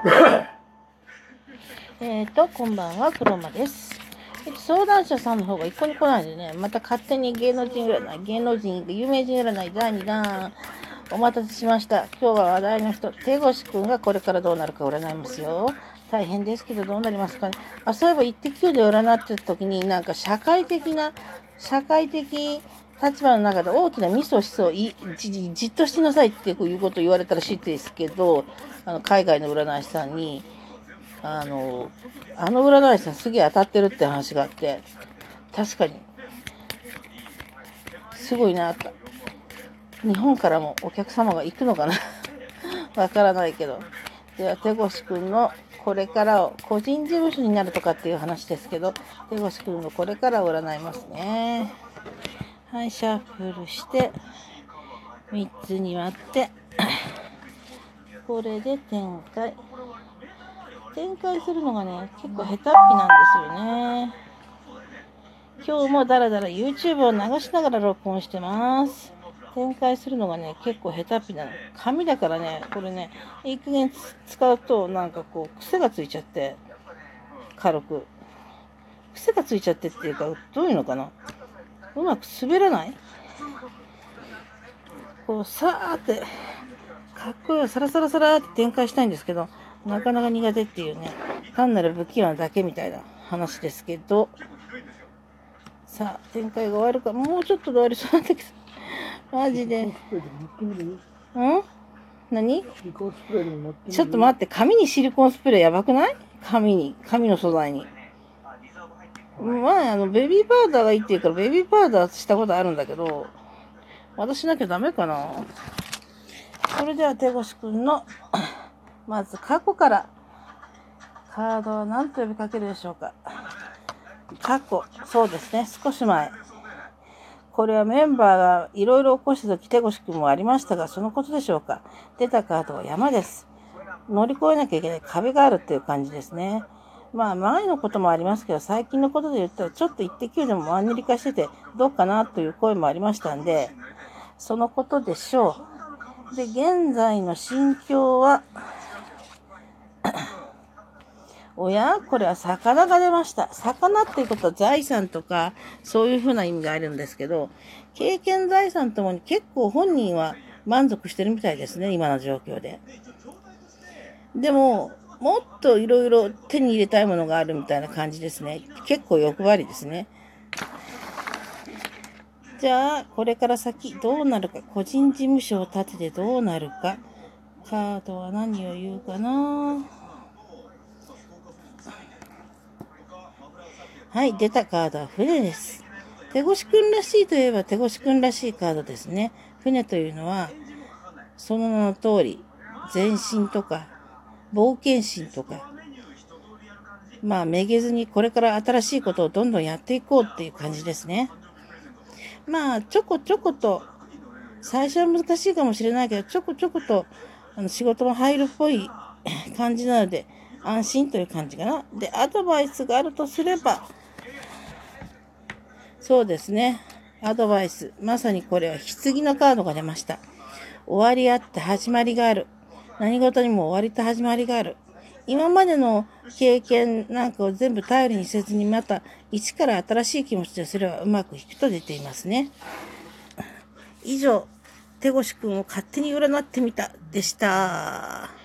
えっと、こんばんは、クロマです。えっと、相談者さんの方が一個に来ないでね、また勝手に芸能人占い、芸能人、有名人占い第2弾、お待たせしました。今日は話題の人、手越くんがこれからどうなるか占いますよ。大変ですけど、どうなりますかね。あ、そういえば、イッテ Q で占ってた時に、なんか社会的な、社会的立場の中で大きなミスをしそう、じじっとしてなさいっていうことを言われたらしいですけど、あの海外の占い師さんに、あの、あの占い師さんすげえ当たってるって話があって、確かに、すごいなと。日本からもお客様が行くのかな？わからないけど。では、手越くんのこれからを、個人事務所になるとかっていう話ですけど、手越くんのこれからを占いますね。はい、シャッフルして、3つに割って、これで展開。展開するのがね、結構下手っぴなんですよね。今日もだらだら YouTube を流しながら録音してます。展開するのがね、結構下手っぴなの。紙だからね、これね、いい加減使うとなんかこう、癖がついちゃって、軽く。癖がついちゃってっていうか、どういうのかな？うまく滑らない？こう、さーって、かっこよい、サラサラサラって展開したいんですけど、なかなか苦手っていうね、単なる不器用なだけみたいな話ですけど、さあ、展開が終わるか、もうちょっとで終わりそうなんだけど、マジで。ん？何？ちょっと待って、紙にシリコンスプレーやばくない？紙に、紙の素材に。前、あの、ベビーパウダーがいいって言うから、ベビーパウダーしたことあるんだけど、私なきゃダメかな。それでは、手越くんの、まず過去から、カードは何と呼びかけるでしょうか。過去、そうですね、少し前。これはメンバーがいろいろ起こした時、手越くんもありましたが、そのことでしょうか。出たカードは山です。乗り越えなきゃいけない壁があるっていう感じですね。まあ前のこともありますけど、最近のことで言ったらちょっと一滴でもマンネリ化しててどうかなという声もありましたんで、そのことでしょう。で、現在の心境は、おやこれは魚が出ました。魚っていうことは財産とか、そういうふうな意味があるんですけど、経験財産ともに結構本人は満足してるみたいですね、今の状況で。でも、もっといろいろ手に入れたいものがあるみたいな感じですね。結構欲張りですね。じゃあ、これから先どうなるか、個人事務所を立ててどうなるか、カードは何を言うかなはい、出たカードは船です。手越くんらしいといえば手越くんらしいカードですね。船というのは、その名の通り、前進とか、冒険心とか、まあ、めげずにこれから新しいことをどんどんやっていこうっていう感じですね。まあ、ちょこちょこと、最初は難しいかもしれないけど、ちょこちょこと、あの、仕事も入るっぽい感じなので、安心という感じかな。で、アドバイスがあるとすれば、そうですね。アドバイス。まさにこれは棺のカードが出ました。終わりあって始まりがある。何事にも終わりと始まりがある。今までの経験なんかを全部頼りにせずにまた一から新しい気持ちでそれはうまくいくと出ていますね。以上、手越くんを勝手に占ってみたでした。